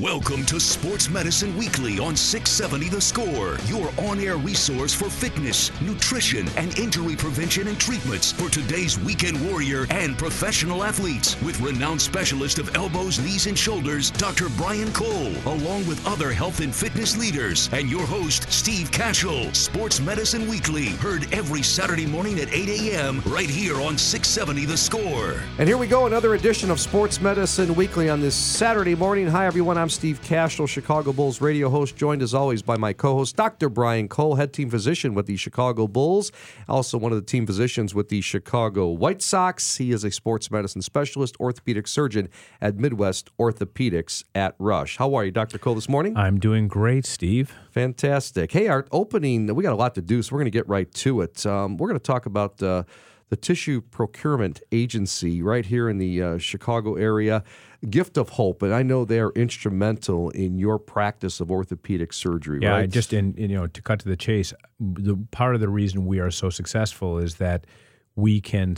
Welcome to Sports Medicine Weekly on 670 The Score, your on air resource for fitness, nutrition, and injury prevention and treatments for today's weekend warrior and professional athletes. With renowned specialist of elbows, knees, and shoulders, Dr. Brian Cole, along with other health and fitness leaders, and your host, Steve Kashul. Sports Medicine Weekly, heard every Saturday morning at 8 a.m. right here on 670 The Score. And here we go, another edition of Sports Medicine Weekly on this Saturday morning. Hi, everyone. I'm Steve Kashul, Chicago Bulls radio host, joined as always by my co host, Dr. Brian Cole, head team physician with the Chicago Bulls, also one of the team physicians with the Chicago White Sox. He is a sports medicine specialist, orthopedic surgeon at Midwest Orthopedics at Rush. How are you, Dr. Cole, this morning? I'm doing great, Steve. Fantastic. Hey, our opening, we got a lot to do, so we're going to get right to it. Um, we're going to talk about. Uh, the Tissue Procurement Agency right here in the uh, Chicago area, Gift of Hope, and I know they are instrumental in your practice of orthopedic surgery. Yeah, right? just in you know to cut to the chase, the part of the reason we are so successful is that we can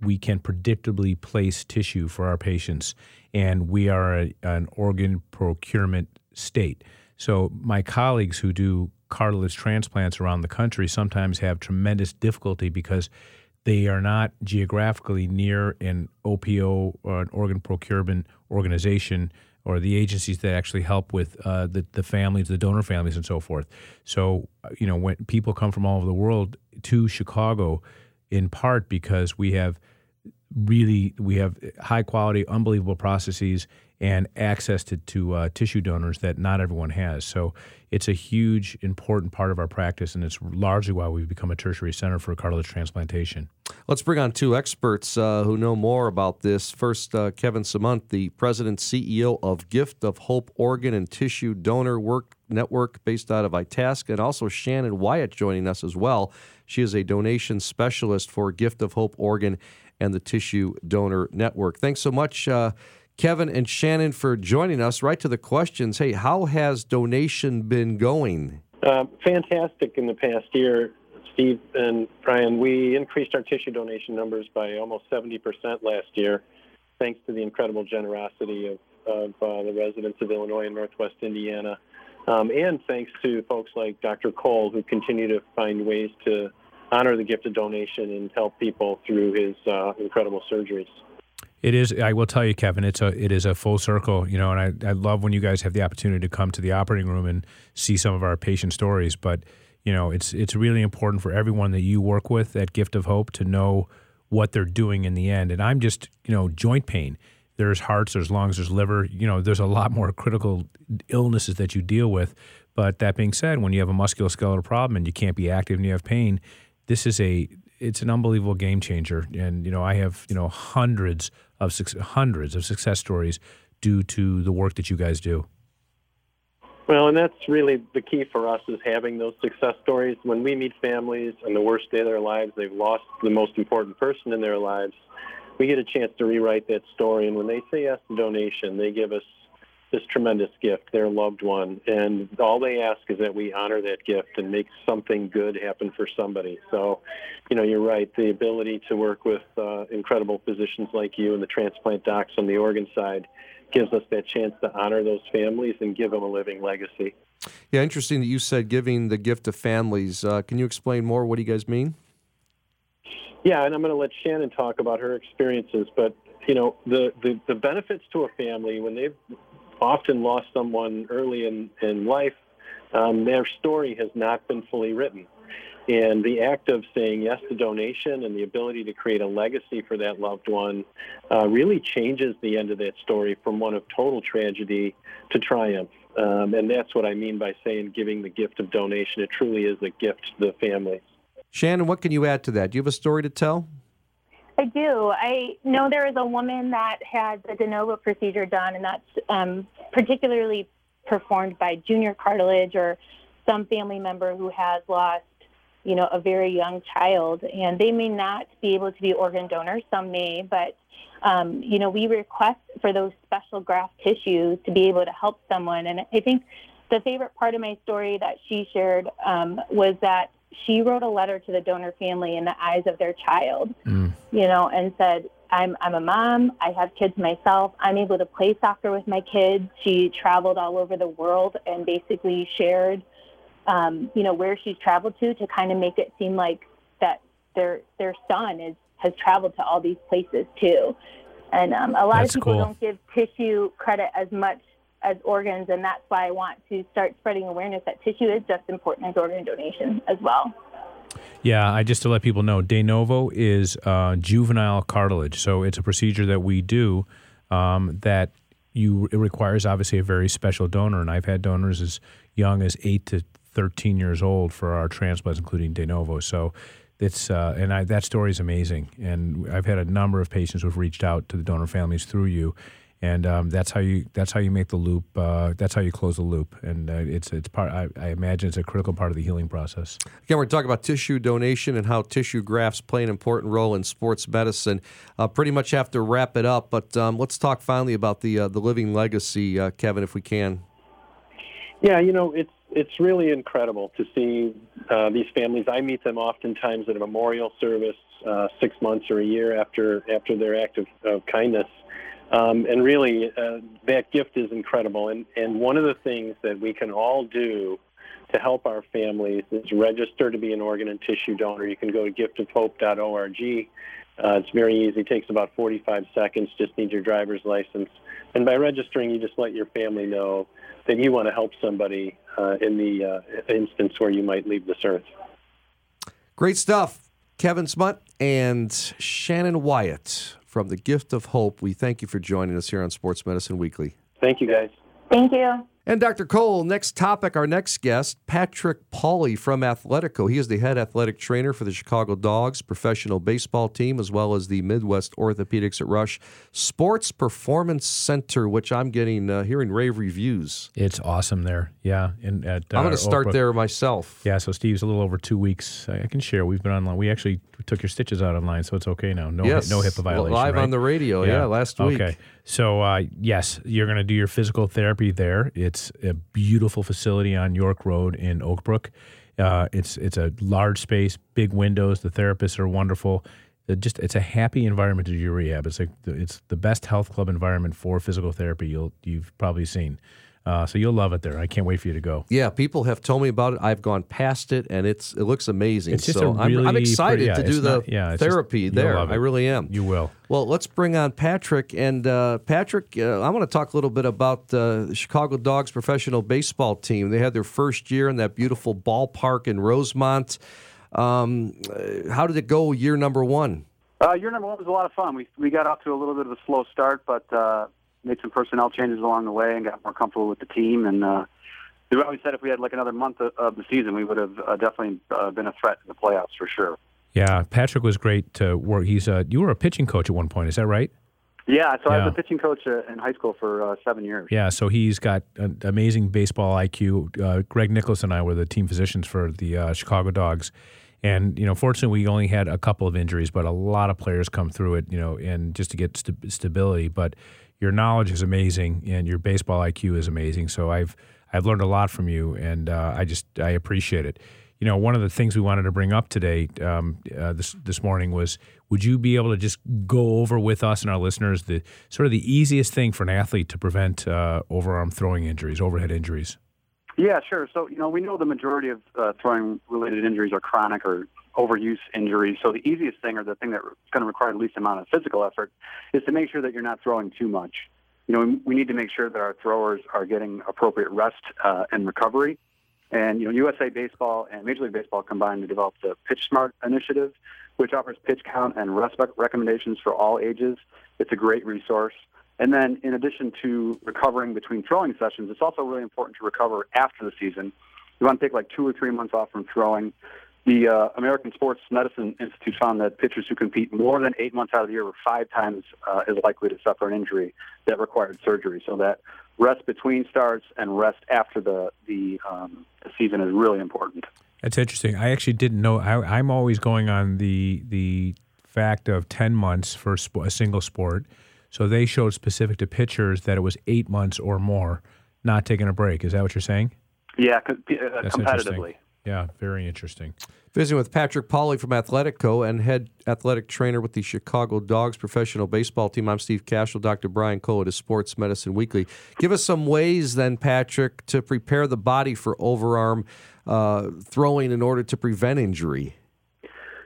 we can predictably place tissue for our patients, and we are a, an organ procurement state. So my colleagues who do cartilage transplants around the country sometimes have tremendous difficulty because they are not geographically near an OPO or an organ procurement organization or the agencies that actually help with uh, the, the families, the donor families, and so forth. So, uh, you know, when people come from all over the world to Chicago, in part because we have really we have high quality, unbelievable processes and access to, to uh, tissue donors that not everyone has. So it's a huge, important part of our practice, and it's largely why we've become a tertiary center for cartilage transplantation. Let's bring on two experts uh, who know more about this. First, uh, Kevin Cmunt, the president CEO of Gift of Hope Organ and Tissue Donor Work Network based out of Itasca, and also Shannon Wyatt joining us as well. She is a donation specialist for Gift of Hope Organ and the Tissue Donor Network. Thanks so much. Kevin and Shannon for joining us. Right to the questions. Hey, how has donation been going? Uh, fantastic in the past year, Steve and Brian. We increased our tissue donation numbers by almost 70% last year, thanks to the incredible generosity of, of uh, the residents of Illinois and Northwest Indiana. Um, and thanks to folks like Dr. Cole, who continue to find ways to honor the gift of donation and help people through his uh, incredible surgeries. It is. I will tell you, Kevin. It's a. It is a full circle. You know, and I, I love when you guys have the opportunity to come to the operating room and see some of our patient stories. But you know, it's it's really important for everyone that you work with at Gift of Hope to know what they're doing in the end. And I'm just, you know, joint pain. There's hearts, there's lungs, there's liver. You know, there's a lot more critical illnesses that you deal with. But that being said, when you have a musculoskeletal problem and you can't be active and you have pain, this is a it's an unbelievable game changer. And you know, I have you know hundreds of hundreds of success stories due to the work that you guys do. Well, and that's really the key for us is having those success stories. When we meet families on the worst day of their lives, they've lost the most important person in their lives. We get a chance to rewrite that story, and when they say yes to donation, they give us this tremendous gift, their loved one. And all they ask is that we honor that gift and make something good happen for somebody. So, you know, you're right. The ability to work with uh, incredible physicians like you and the transplant docs on the organ side gives us that chance to honor those families and give them a living legacy. Yeah, interesting that you said giving the gift to families. Uh, can you explain more? What do you guys mean? Yeah, and I'm going to let Shannon talk about her experiences, but you know the, the, the benefits to a family when they've often lost someone early in, in life, um, their story has not been fully written. And the act of saying yes to donation and the ability to create a legacy for that loved one uh, really changes the end of that story from one of total tragedy to triumph. Um, and that's what I mean by saying giving the gift of donation. It truly is a gift to the family. Shannon, what can you add to that? Do you have a story to tell? I do. I know there is a woman that had the de novo procedure done, and that's um, particularly performed by junior cartilage or some family member who has lost, you know, a very young child. And they may not be able to be organ donors. Some may, but um, you know, we request for those special graft tissues to be able to help someone. And I think the favorite part of my story that she shared um, was that she wrote a letter to the donor family in the eyes of their child, mm. you know, and said, I'm I'm a mom. I have kids myself. I'm able to play soccer with my kids. She traveled all over the world and basically shared, um, you know, where she's traveled to to kind of make it seem like that their their son is has traveled to all these places too. And um, a lot That's of people cool. don't give tissue credit as much as organs, and that's why I want to start spreading awareness that tissue is just important as organ donation as well. Yeah, I just to let people know, de novo is uh, juvenile cartilage. So it's a procedure that we do um, that you it requires obviously a very special donor, and I've had donors as young as eight to thirteen years old for our transplants, including de novo. So it's uh, and I, that story is amazing, and I've had a number of patients who've reached out to the donor families through you. And um, that's how you that's how you make the loop. Uh, that's how you close the loop, and uh, it's it's part. I, I imagine it's a critical part of the healing process. Again, we're talking about tissue donation and how tissue grafts play an important role in sports medicine. Uh, pretty much have to wrap it up, but um, let's talk finally about the uh, the living legacy, uh, Kevin, if we can. Yeah, you know, it's it's really incredible to see uh, these families. I meet them oftentimes at a memorial service, uh, six months or a year after after their act of, of kindness. Um, and really, uh, that gift is incredible. And, and one of the things that we can all do to help our families is register to be an organ and tissue donor. You can go to giftofhope.org. Uh, it's very easy. It takes about 45 seconds. Just need your driver's license. And by registering, you just let your family know that you want to help somebody uh, in the uh, instance where you might leave this earth. Great stuff. Kevin Cmunt and Shannon Wyatt from the Gift of Hope. We thank you for joining us here on Sports Medicine Weekly. Thank you, guys. Thank you. And Dr. Cole, next topic, our next guest, Patrick Pauly from Athletico. He is the head athletic trainer for the Chicago Dogs professional baseball team, as well as the Midwest Orthopedics at Rush Sports Performance Center, which I'm getting uh, hearing rave reviews. It's awesome there. Yeah, and at I'm uh, going to start there myself. Yeah, so Steve's a little over two weeks. I can share. We've been online. We actually took your stitches out online, so it's okay now. No, yes, no HIPAA violation. Live right? on the radio, yeah, last week. Okay, so uh, yes, you're going to do your physical therapy there. It's a beautiful facility on York Road in Oak Brook. Uh, it's it's a large space, big windows. The therapists are wonderful. It just it's a happy environment to do rehab. It's like the, it's the best health club environment for physical therapy you'll you've probably seen. Uh, so you'll love it there. I can't wait for you to go. Yeah, people have told me about it. I've gone past it, and it's it looks amazing. It's just so a I'm, I'm excited pretty- yeah, to do the not- yeah, it's just- therapy there. I really am. You will. Well, let's bring on Patrick. And uh, Patrick, uh, I want to talk a little bit about uh, the Chicago Dogs professional baseball team. They had their first year in that beautiful ballpark in Rosemont. Um, uh, how did it go year number one? Uh, year number one was a lot of fun. We we got off to a little bit of a slow start, but uh, made some personnel changes along the way and got more comfortable with the team. And uh, we always said if we had like another month of, of the season, we would have uh, definitely uh, been a threat in the playoffs for sure. Yeah, Patrick was great to work. He's uh, you were a pitching coach at one point, is that right? Yeah, so I was a pitching coach uh, in high school for uh, seven years. Yeah, so he's got an amazing baseball IQ. Uh, Greg Nicholson and I were the team physicians for the uh, Chicago Dogs, and you know, fortunately, we only had a couple of injuries, but a lot of players come through it. You know, and just to get st- stability. But your knowledge is amazing, and your baseball IQ is amazing. So I've I've learned a lot from you, and uh, I just I appreciate it. You know, one of the things we wanted to bring up today, um, uh, this this morning, was would you be able to just go over with us and our listeners the sort of the easiest thing for an athlete to prevent uh, overarm throwing injuries, overhead injuries? Yeah, sure. So, you know, we know the majority of uh, throwing related injuries are chronic or overuse injuries. So, the easiest thing or the thing that's going to require the least amount of physical effort is to make sure that you're not throwing too much. You know, we, need to make sure that our throwers are getting appropriate rest uh, and recovery. And, you know, USA Baseball and Major League Baseball combined to develop the Pitch Smart initiative, which offers pitch count and rest recommendations for all ages. It's a great resource. And then, in addition to recovering between throwing sessions, it's also really important to recover after the season. You want to take like two or three months off from throwing. The uh, American Sports Medicine Institute found that pitchers who compete more than eight months out of the year were five times uh, as likely to suffer an injury that required surgery. So that rest between starts and rest after the the, um, season is really important. That's interesting. I actually didn't know. I, I'm always going on the the fact of ten months for sp- a single sport. So they showed specific to pitchers that it was eight months or more, not taking a break. Is that what you're saying? Yeah, co- uh, competitively. Yeah, very interesting. Visiting with Patrick Pauly from Athletico and head athletic trainer with the Chicago Dogs professional baseball team. I'm Steve Kashul. Dr. Brian Cole at Sports Medicine Weekly. Give us some ways then, Patrick, to prepare the body for overarm uh, throwing in order to prevent injury.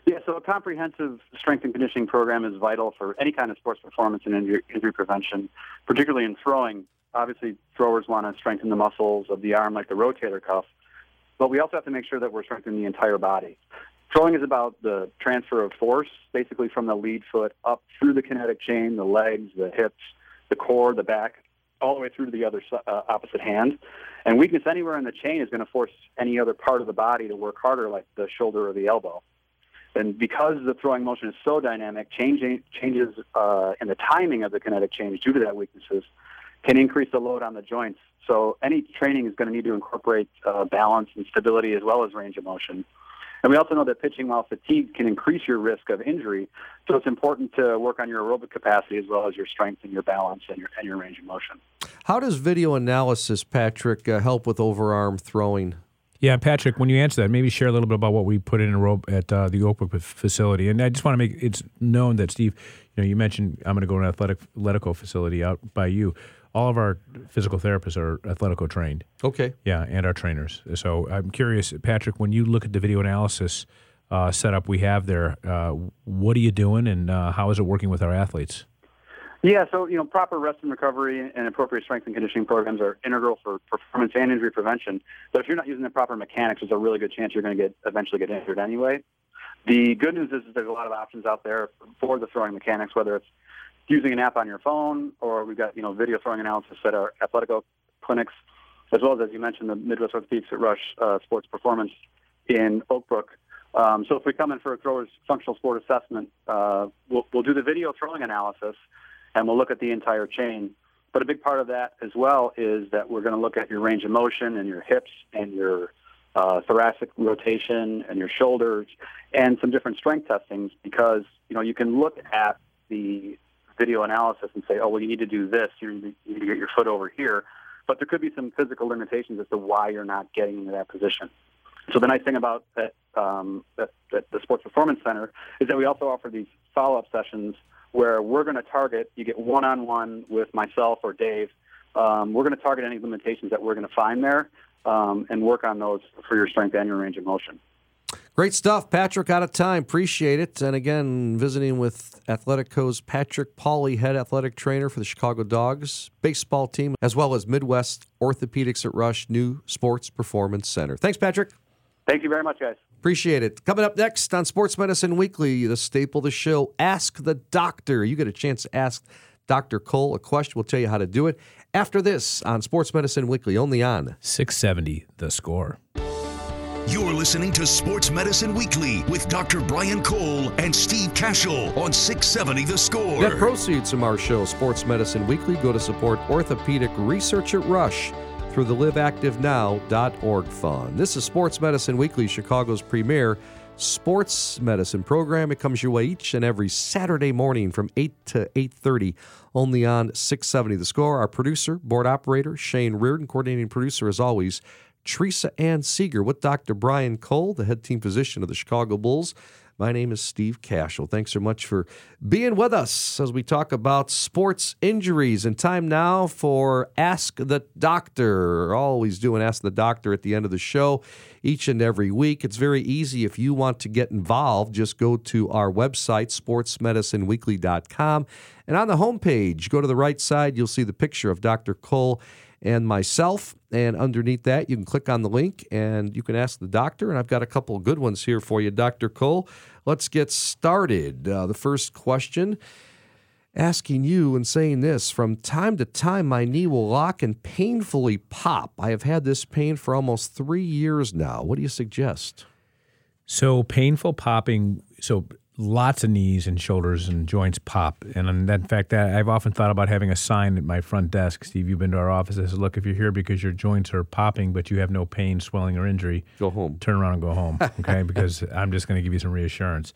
Yeah, so a comprehensive strength and conditioning program is vital for any kind of sports performance and injury, injury prevention, particularly in throwing. Obviously, throwers want to strengthen the muscles of the arm like the rotator cuff, but we also have to make sure that we're strengthening the entire body. Throwing is about the transfer of force, basically from the lead foot up through the kinetic chain, the legs, the hips, the core, the back, all the way through to the other uh, opposite hand. And weakness anywhere in the chain is going to force any other part of the body to work harder, like the shoulder or the elbow. And because the throwing motion is so dynamic, changing, changes uh, in the timing of the kinetic change due to that weaknesses can increase the load on the joints. So any training is going to need to incorporate uh, balance and stability as well as range of motion. And we also know that pitching while fatigued can increase your risk of injury. So it's important to work on your aerobic capacity as well as your strength and your balance and your, and your range of motion. How does video analysis, Patrick, uh, help with overarm throwing? Yeah, Patrick, when you answer that, maybe share a little bit about what we put in a rope at uh, the Oak Brook facility. And I just want to make it's known that Steve, you know, you mentioned I'm going to go to an athletic Athletico facility out by you. All of our physical therapists are Athletico trained. Okay. Yeah, and our trainers. So I'm curious, Patrick, when you look at the video analysis uh, setup we have there, uh, what are you doing, and uh, how is it working with our athletes? Yeah, so you know, proper rest and recovery and appropriate strength and conditioning programs are integral for performance and injury prevention. But if you're not using the proper mechanics, there's a really good chance you're going to get eventually get injured anyway. The good news is, is there's a lot of options out there for the throwing mechanics, whether it's using an app on your phone or we've got you know video throwing analysis at our Athletico clinics, as well as as you mentioned the Midwest Orthopedics at Rush uh, Sports Performance in Oak Brook. Um, so if we come in for a thrower's functional sport assessment, uh, we'll, we'll do the video throwing analysis and we'll look at the entire chain. But a big part of that as well is that we're going to look at your range of motion and your hips and your uh, thoracic rotation and your shoulders and some different strength testings because you know you can look at the video analysis and say, oh well, you need to do this, you need to get your foot over here, but there could be some physical limitations as to why you're not getting into that position. So the nice thing about that, um, that, that the Sports Performance Center is that we also offer these follow-up sessions where we're going to target, you get one on one with myself or Dave. Um, we're going to target any limitations that we're going to find there um, and work on those for your strength and your range of motion. Great stuff, Patrick. Out of time. Appreciate it. And again, visiting with Athletico's Patrick Pauly, head athletic trainer for the Chicago Dogs baseball team, as well as Midwest Orthopedics at Rush New Sports Performance Center. Thanks, Patrick. Thank you very much, guys. Appreciate it. Coming up next on Sports Medicine Weekly, the staple of the show, Ask the Doctor. You get a chance to ask Dr. Cole a question. We'll tell you how to do it after this on Sports Medicine Weekly, only on 670 The Score. You're listening to Sports Medicine Weekly with Dr. Brian Cole and Steve Kashul on 670 The Score. Net proceeds from our show, Sports Medicine Weekly, go to support orthopedic research at Rush through the liveactivenow.org fund. This is Sports Medicine Weekly, Chicago's premier sports medicine program. It comes your way each and every Saturday morning from 8 to 8:30 only on 670 The Score. Our producer, board operator Shane Reardon, coordinating producer as always, Teresa Ann Seeger with Dr. Brian Cole, the head team physician of the Chicago Bulls. My name is Steve Kashul. Thanks so much for being with us as we talk about sports injuries. And time now for Ask the Doctor. Always doing Ask the Doctor at the end of the show each and every week. It's very easy. If you want to get involved, just go to our website, sportsmedicineweekly.com. And on the homepage, go to the right side, you'll see the picture of Dr. Cole and myself. And underneath that, you can click on the link and you can ask the doctor. And I've got a couple good ones here for you, Dr. Cole. Let's get started. Uh, the first question asking you and saying this from time to time, my knee will lock and painfully pop. I have had this pain for almost three years now. What do you suggest? So, painful popping. So, lots of knees and shoulders and joints pop. And in fact, I've often thought about having a sign at my front desk. Steve, you've been to our office. I said, look, if you're here because your joints are popping, but you have no pain, swelling, or injury, go home. Turn around and go home, okay? because I'm just going to give you some reassurance.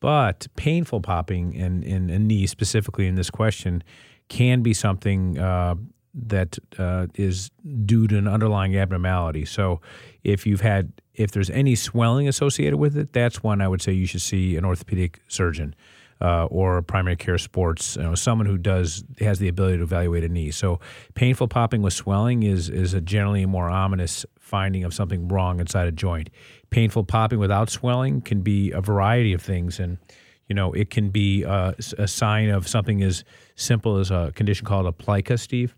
But painful popping in, in a knee, specifically in this question, can be something uh, that uh, is due to an underlying abnormality. So, if you've had if there's any swelling associated with it, that's one I would say you should see an orthopedic surgeon uh, or primary care sports, you know, someone who does has the ability to evaluate a knee. So, painful popping with swelling is is a generally a more ominous finding of something wrong inside a joint. Painful popping without swelling can be a variety of things and you know, it can be uh, a sign of something as simple as a condition called a plica, Steve.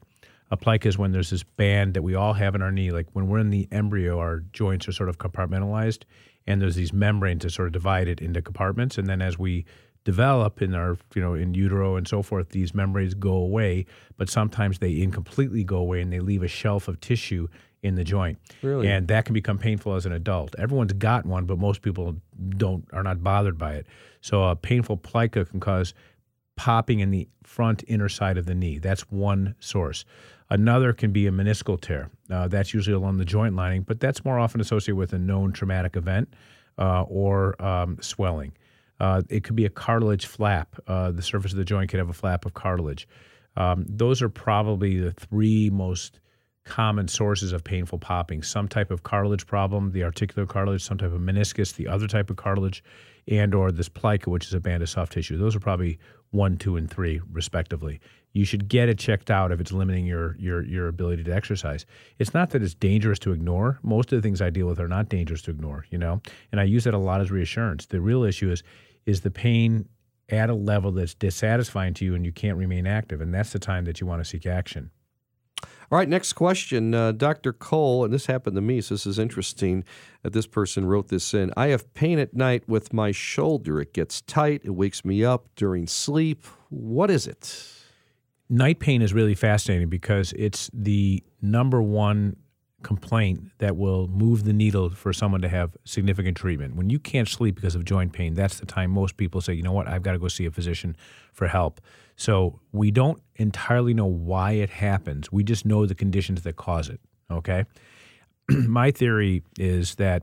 A plica is when there's this band that we all have in our knee. Like when we're in the embryo, our joints are sort of compartmentalized, and there's these membranes that sort of divide it into compartments. And then as we develop in our, you know, in utero and so forth, these membranes go away, but sometimes they incompletely go away and they leave a shelf of tissue in the joint. Really? And that can become painful as an adult. Everyone's got one, but most people don't are not bothered by it. So a painful plica can cause popping in the front inner side of the knee. That's one source. Another can be a meniscal tear. Uh, that's usually along the joint lining, but that's more often associated with a known traumatic event uh, or um, swelling. Uh, it could be a cartilage flap. Uh, the surface of the joint could have a flap of cartilage. Um, those are probably the three most common sources of painful popping some type of cartilage problem the articular cartilage some type of meniscus the other type of cartilage and or this plica which is a band of soft tissue those are probably one two and three respectively. You should get it checked out if it's limiting your your your ability to exercise. It's not that it's dangerous to ignore. Most of the things i deal with are not dangerous to ignore you know? And i use that a lot as reassurance. The real issue is is the pain at a level that's dissatisfying to you and you can't remain active and that's the time that you want to seek action all right, next question. Uh, Dr. Cole, and this happened to me, so this is interesting that this person wrote this in. I have pain at night with my shoulder. It gets tight, it wakes me up during sleep. What is it? Night pain is really fascinating because it's the number one complaint that will move the needle for someone to have significant treatment. When you can't sleep because of joint pain, that's the time most people say, you know what, I've got to go see a physician for help. So we don't entirely know why it happens. We just know the conditions that cause it. Okay. My theory is that,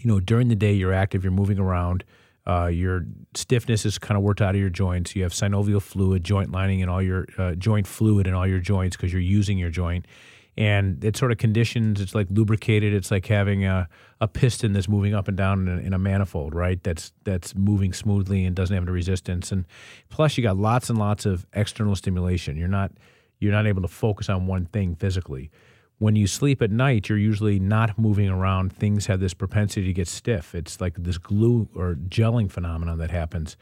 you know, during the day you're active, you're moving around, uh, your stiffness is kind of worked out of your joints. You have synovial fluid, joint lining, and all your uh, joint fluid in all your joints because you're using your joint and it sort of conditions. It's like lubricated. It's like having a, a piston that's moving up and down in a, in a, manifold, right? That's that's moving smoothly and doesn't have any resistance. And plus, you got lots and lots of external stimulation. You're not you're not able to focus on one thing physically. When you sleep at night, you're usually not moving around. Things have this propensity to get stiff. It's like this glue or gelling phenomenon that happens,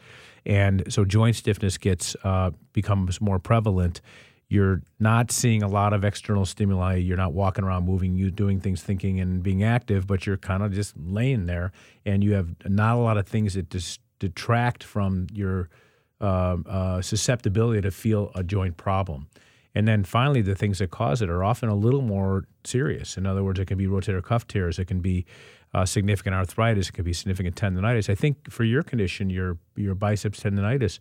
and so joint stiffness gets uh, becomes more prevalent you're not seeing a lot of external stimuli. You're not walking around moving, you doing things, thinking and being active, but you're kind of just laying there, and you have not a lot of things that dis- detract from your uh, uh, susceptibility to feel a joint problem. And then finally, the things that cause it are often a little more serious. In other words, it can be rotator cuff tears, it can be uh, significant arthritis, it can be significant tendonitis. I think for your condition, your your biceps tendonitis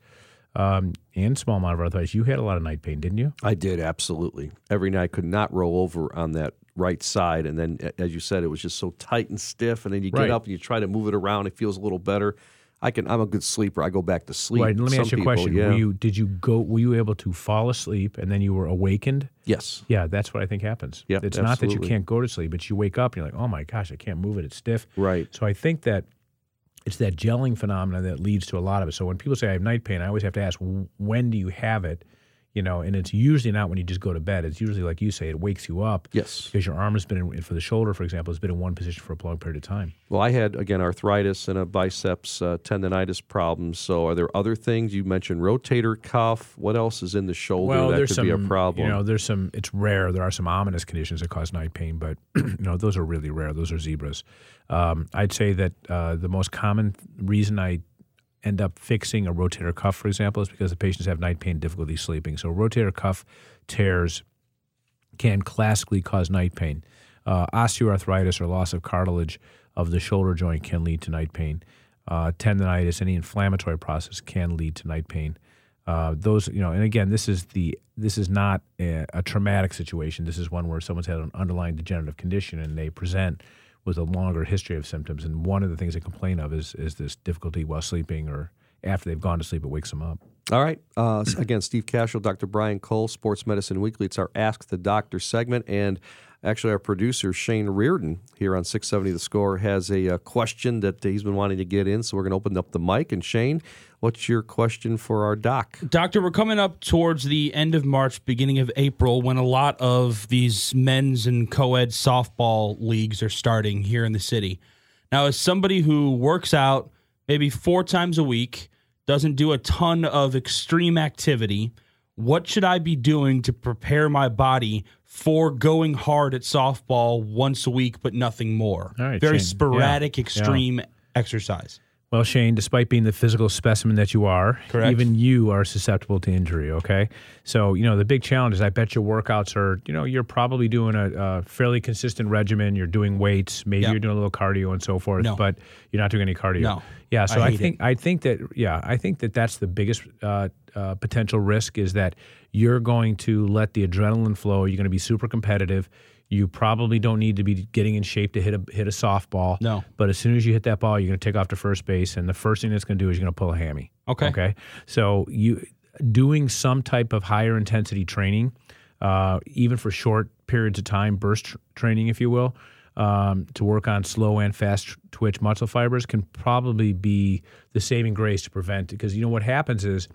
um, and small amount of arthritis. You had a lot of night pain, didn't you? I did, absolutely. Every night, I could not roll over on that right side. And then, as you said, it was just so tight and stiff. And then you get right. up and you try to move it around. It feels a little better. I can. I'm a good sleeper. I go back to sleep. Right. Let me Some ask you a people, question. Yeah. Were you did you go? Were you able to fall asleep and then you were awakened? Yes. Yeah, that's what I think happens. Yep, it's not that you can't go to sleep, but you wake up and you're like, oh my gosh, I can't move it. It's stiff. Right. So I think that it's that gelling phenomenon that leads to a lot of it. So when people say I have night pain, I always have to ask, when do you have it? You know, and it's usually not when you just go to bed. It's usually like you say, it wakes you up. Yes. Because your arm has been in, for the shoulder, for example, has been in one position for a long period of time. Well, I had again arthritis and a biceps uh, tendonitis problem. So, are there other things you mentioned? Rotator cuff. What else is in the shoulder well, that could some, be a problem? You know, there's some. It's rare. There are some ominous conditions that cause night pain, but you know, those are really rare. Those are zebras. Um, I'd say that uh, the most common reason I end up fixing a rotator cuff, for example, is because the patients have night pain, difficulty sleeping. So rotator cuff tears can classically cause night pain. Uh, osteoarthritis or loss of cartilage of the shoulder joint can lead to night pain. Uh, tendonitis, any inflammatory process can lead to night pain. Uh, those, you know, and again, this is the this is not a, a, traumatic situation. This is one where someone's had an underlying degenerative condition and they present with a longer history of symptoms. And one of the things they complain of is is this difficulty while sleeping or after they've gone to sleep, it wakes them up. All right. Uh, again, Steve Kashul, Dr. Brian Cole, Sports Medicine Weekly. It's our Ask the Doctor segment. And actually, our producer, Shane Reardon, here on 670 The Score, has a, a uh, question that he's been wanting to get in. So we're going to open up the mic. And Shane, what's your question for our doc? Doctor, we're coming up towards the end of March, beginning of April, when a lot of these men's and co ed softball leagues are starting here in the city. Now, as somebody who works out maybe four times a week, doesn't do a ton of extreme activity, what should I be doing to prepare my body for going hard at softball once a week, but nothing more? Very Shane. sporadic, yeah. extreme yeah. exercise. Well, Shane, despite being the physical specimen that you are, Correct. even you are susceptible to injury. Okay, so you know the big challenge is I bet your workouts are you know you're probably doing a, a fairly consistent regimen. You're doing weights, maybe yep. you're doing a little cardio and so forth, no. but you're not doing any cardio. No. Yeah, so I, I think it. I think that yeah I think that that's the biggest uh, uh, potential risk is that you're going to let the adrenaline flow. You're going to be super competitive you probably don't need to be getting in shape to hit a hit a softball. No. But as soon as you hit that ball, you're going to take off to first base, and the first thing that's going to do is you're going to pull a hammy. Okay. Okay. So you doing some type of higher intensity training, uh, even for short periods of time, burst tr- training, if you will, um, to work on slow and fast twitch muscle fibers can probably be the saving grace to prevent. It. Because you know what happens is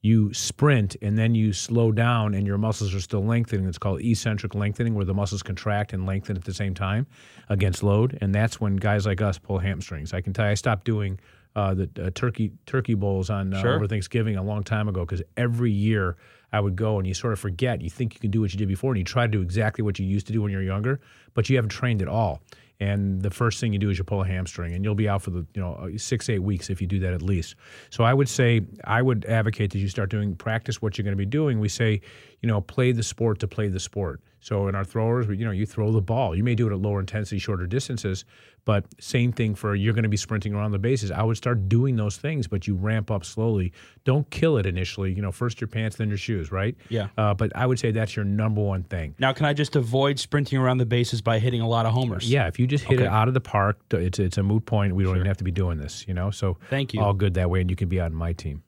you sprint and then you slow down and your muscles are still lengthening. It's called eccentric lengthening, where the muscles contract and lengthen at the same time against load. And that's when guys like us pull hamstrings. I can tell you, I stopped doing uh, the uh, turkey turkey bowls on uh, sure. over Thanksgiving a long time ago because every year I would go and you sort of forget. You think you can do what you did before, and you try to do exactly what you used to do when you were younger, but you haven't trained at all and the first thing you do is you pull a hamstring and you'll be out for the you know uh, six eight weeks if you do that at least. So i would say i would advocate that you start doing practice what you're going to be doing. We say you know play the sport to play the sport. So in our throwers you know you throw the ball. You may do it at lower intensity shorter distances but same thing for you're going to be sprinting around the bases. I would start doing those things, but you ramp up slowly. Don't kill it initially. You know, first your pants, then your shoes, right? Yeah. Uh, but I would say that's your number one thing. Now, can I just avoid sprinting around the bases by hitting a lot of homers? Yeah. If you just hit okay. it out of the park, it's it's a moot point. We don't sure. even have to be doing this. You know. So thank you. All good that way, and you can be on my team.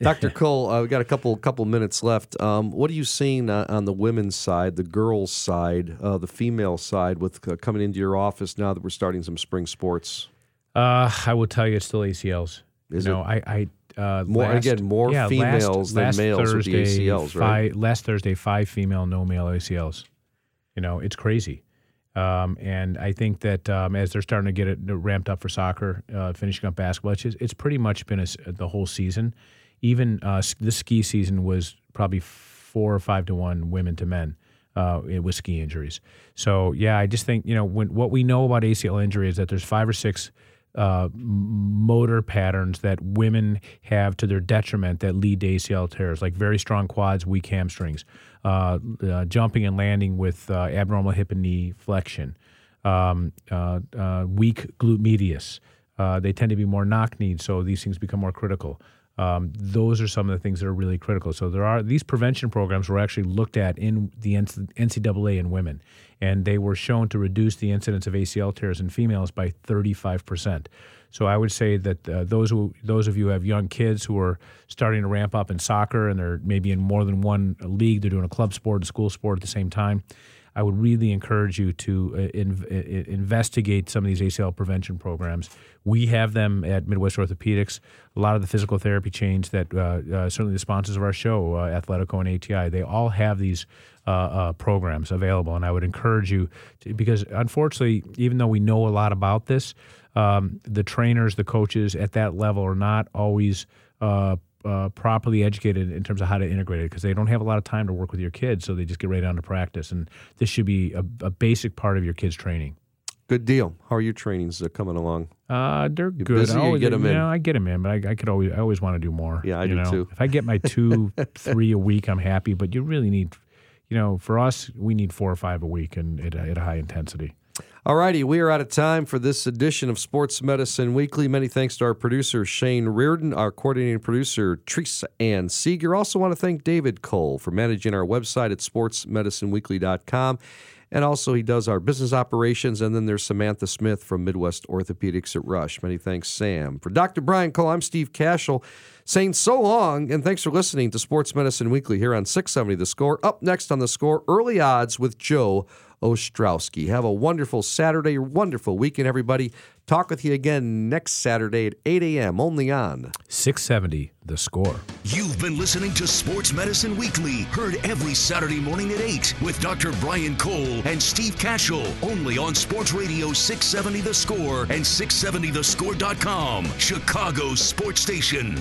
Dr. Cole, uh, we got a couple couple minutes left. Um, what are you seeing uh, on the women's side, the girls' side, uh, the female side, with uh, coming into your office now that we're starting some spring sports? Uh, I will tell you, it's still ACLs. Is no, it? I, I uh, more last, again more yeah, females last, than last males Thursday, with the ACLs, right? Five, last Thursday, five female, no male ACLs. You know, it's crazy. Um, and I think that um, as they're starting to get it ramped up for soccer, uh, finishing up basketball, it's, it's pretty much been a, the whole season even uh, this ski season was probably four or five to one women to men uh, with ski injuries. So yeah, I just think you know when what we know about ACL injury is that there's five or six uh, motor patterns that women have to their detriment that lead to ACL tears, like very strong quads, weak hamstrings, uh, uh, jumping and landing with uh, abnormal hip and knee flexion, um, uh, uh, weak glute medius. they tend to be more knock kneed, so these things become more critical. Um, those are some of the things that are really critical. So there are these prevention programs were actually looked at in the NCAA in women, and they were shown to reduce the incidence of ACL tears in females by 35 percent. So I would say that uh, those who those of you who have young kids who are starting to ramp up in soccer and they're maybe in more than one league, they're doing a club sport and school sport at the same time. I would really encourage you to uh, in, uh, investigate some of these ACL prevention programs. We have them at Midwest Orthopedics. A lot of the physical therapy chains that uh, uh, certainly the sponsors of our show, uh, Athletico and ATI, they all have these uh, programs available. And I would encourage you to, because unfortunately, even though we know a lot about this, um, the trainers, the coaches at that level are not always uh, uh, properly educated in terms of how to integrate it because they don't have a lot of time to work with your kids, so they just get right on to practice. And this should be a, a basic part of your kids' training. Good deal. How are your trainings uh, coming along? Uh, they're You're good. Busy I always, get them in. I get them in, but I, I, could always, I always want to do more. Yeah, I do know? too. If I get my two, three a week, I'm happy. But you really need, you know, for us, we need four or five a week and at, at a high intensity. All righty, we are out of time for this edition of Sports Medicine Weekly. Many thanks to our producer, Shane Reardon, our coordinating producer, Teresa Ann Seeger. Also want to thank David Cole for managing our website at sportsmedicineweekly.com. And also, he does our business operations. And then there's Samantha Smith from Midwest Orthopedics at Rush. Many thanks, Sam. For Dr. Brian Cole, I'm Steve Kashul saying so long and thanks for listening to Sports Medicine Weekly here on 670 The Score. Up next on The Score, early odds with Joe Ostrowski. Have a wonderful Saturday, wonderful weekend, everybody. Talk with you again next Saturday at 8 a.m. only on 670 The Score. You've been listening to Sports Medicine Weekly, heard every Saturday morning at 8 with Dr. Brian Cole and Steve Kashul, only on Sports Radio 670 The Score and 670thescore.com, Chicago sports station.